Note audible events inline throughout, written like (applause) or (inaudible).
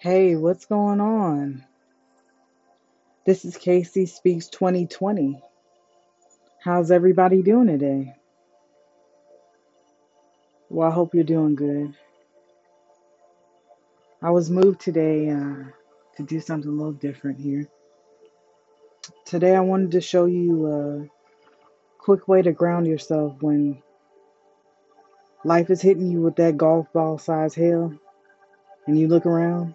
Hey, what's going on? This is Casey Speaks 2020. How's everybody doing today? Well, I hope you're doing good. I was moved today uh, to do something a little different here. Today, I wanted to show you a quick way to ground yourself when life is hitting you with that golf ball size hail and you look around,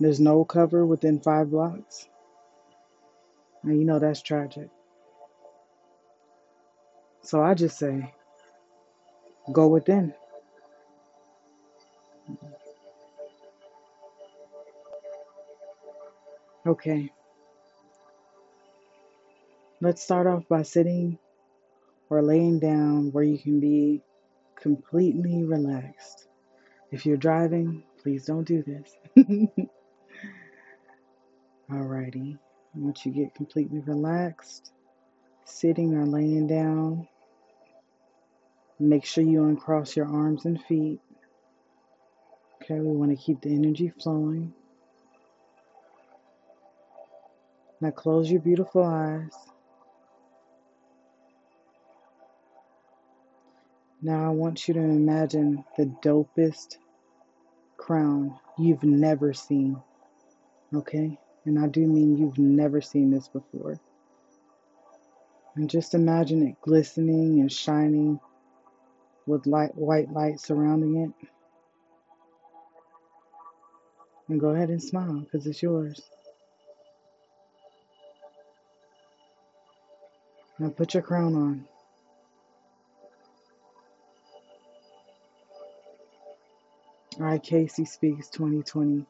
there's no cover within five blocks. And you know that's tragic. So I just say, go within. Okay, let's start off by sitting or laying down where you can be completely relaxed. If you're driving, please don't do this. (laughs) Alrighty, once you get completely relaxed, sitting or laying down, make sure you uncross your arms and feet. Okay, we want to keep the energy flowing. Now close your beautiful eyes. Now I want you to imagine the dopest crown you've never seen. Okay? And I do mean you've never seen this before. And just imagine it glistening and shining with light, white light surrounding it. And go ahead and smile because it's yours. Now put your crown on. All right, Casey Speaks 2020,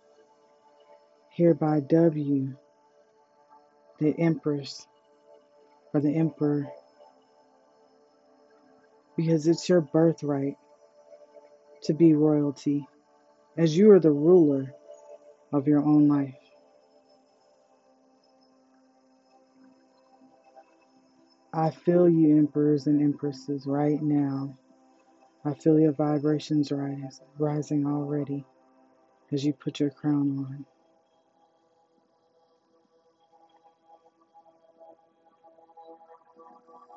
hereby W, the Empress or the Emperor, because it's your birthright to be royalty, as you are the ruler of your own life. I feel you, emperors and empresses, right now. I feel your vibrations rise, rising already as you put your crown on.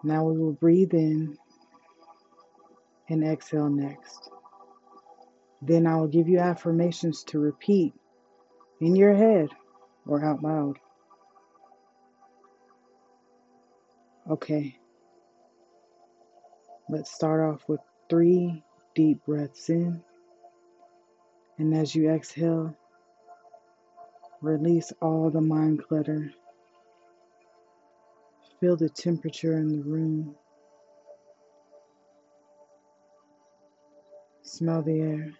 Now we will breathe in and exhale next. Then I will give you affirmations to repeat in your head or out loud. Okay, let's start off with three deep breaths in. And as you exhale, release all the mind clutter. Feel the temperature in the room. Smell the air.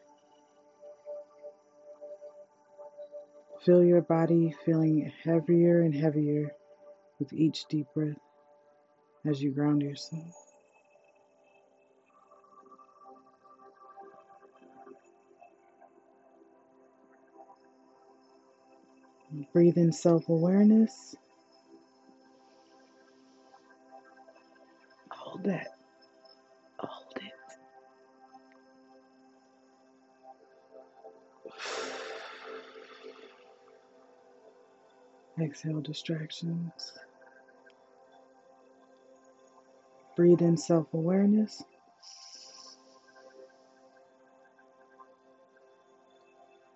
Feel your body feeling heavier and heavier with each deep breath as you ground yourself. Breathe in self awareness. Exhale distractions. Breathe in self awareness.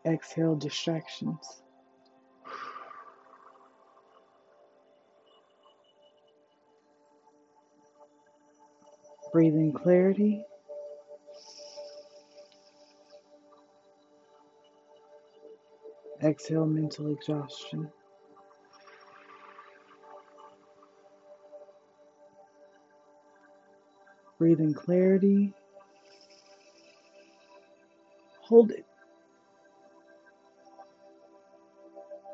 Exhale distractions. Breathe in clarity. Exhale mental exhaustion. Breathe in clarity. Hold it.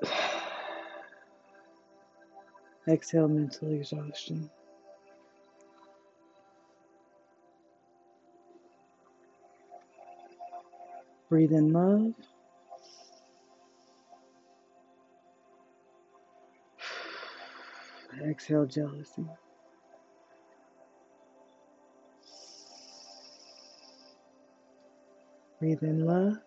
(sighs) Exhale mental exhaustion. Breathe in love. (sighs) Exhale jealousy. Breathe in love.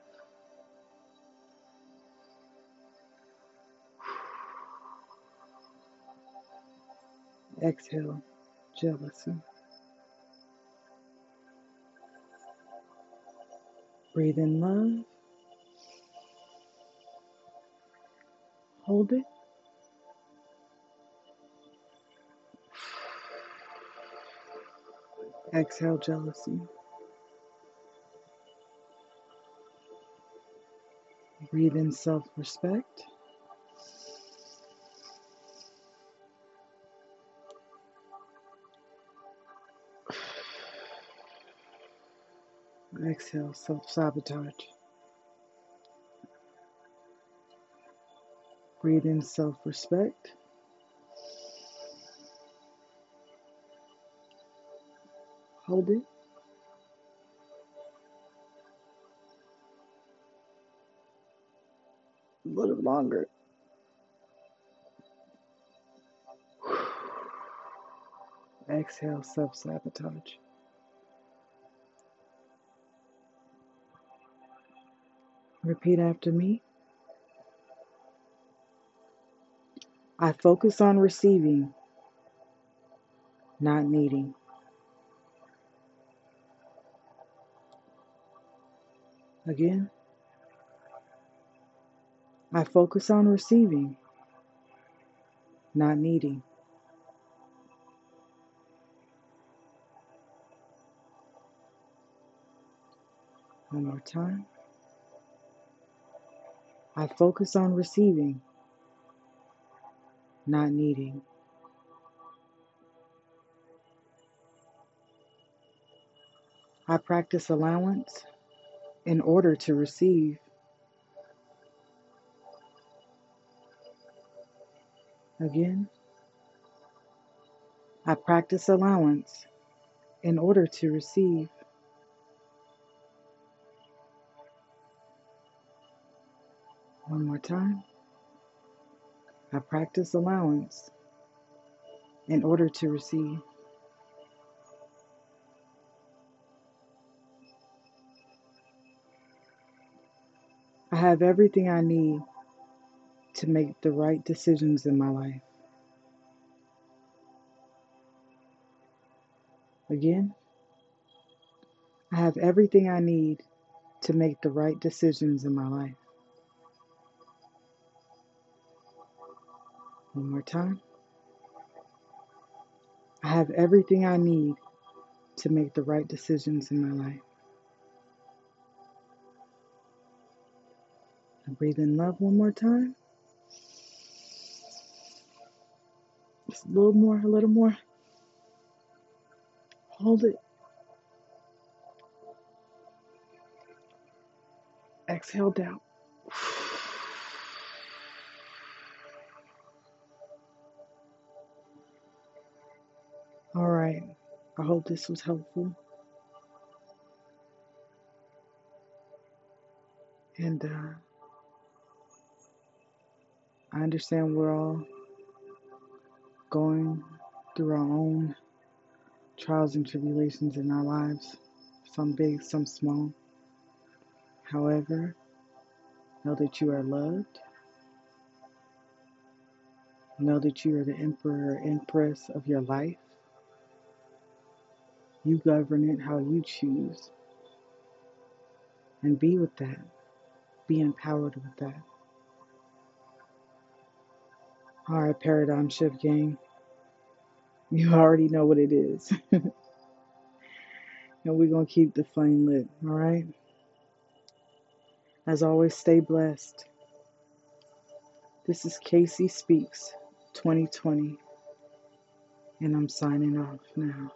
Exhale, jealousy. Breathe in love. Hold it. Exhale, jealousy. Breathe in self respect. Exhale, self sabotage. Breathe in self respect. Hold it. Little longer. Exhale, self sabotage. Repeat after me. I focus on receiving, not needing. Again. I focus on receiving, not needing. One more time. I focus on receiving, not needing. I practice allowance in order to receive. Again, I practice allowance in order to receive. One more time. I practice allowance in order to receive. I have everything I need to make the right decisions in my life. Again, I have everything I need to make the right decisions in my life. One more time. I have everything I need to make the right decisions in my life. And breathe in love one more time. Just a little more, a little more. Hold it. Exhale down. All right. I hope this was helpful. And uh, I understand we're all going through our own trials and tribulations in our lives, some big, some small. However, know that you are loved. Know that you are the emperor or empress of your life. You govern it how you choose. And be with that. Be empowered with that. All right, Paradigm Shift Gang. You already know what it is. (laughs) and we're going to keep the flame lit, all right? As always, stay blessed. This is Casey Speaks 2020, and I'm signing off now.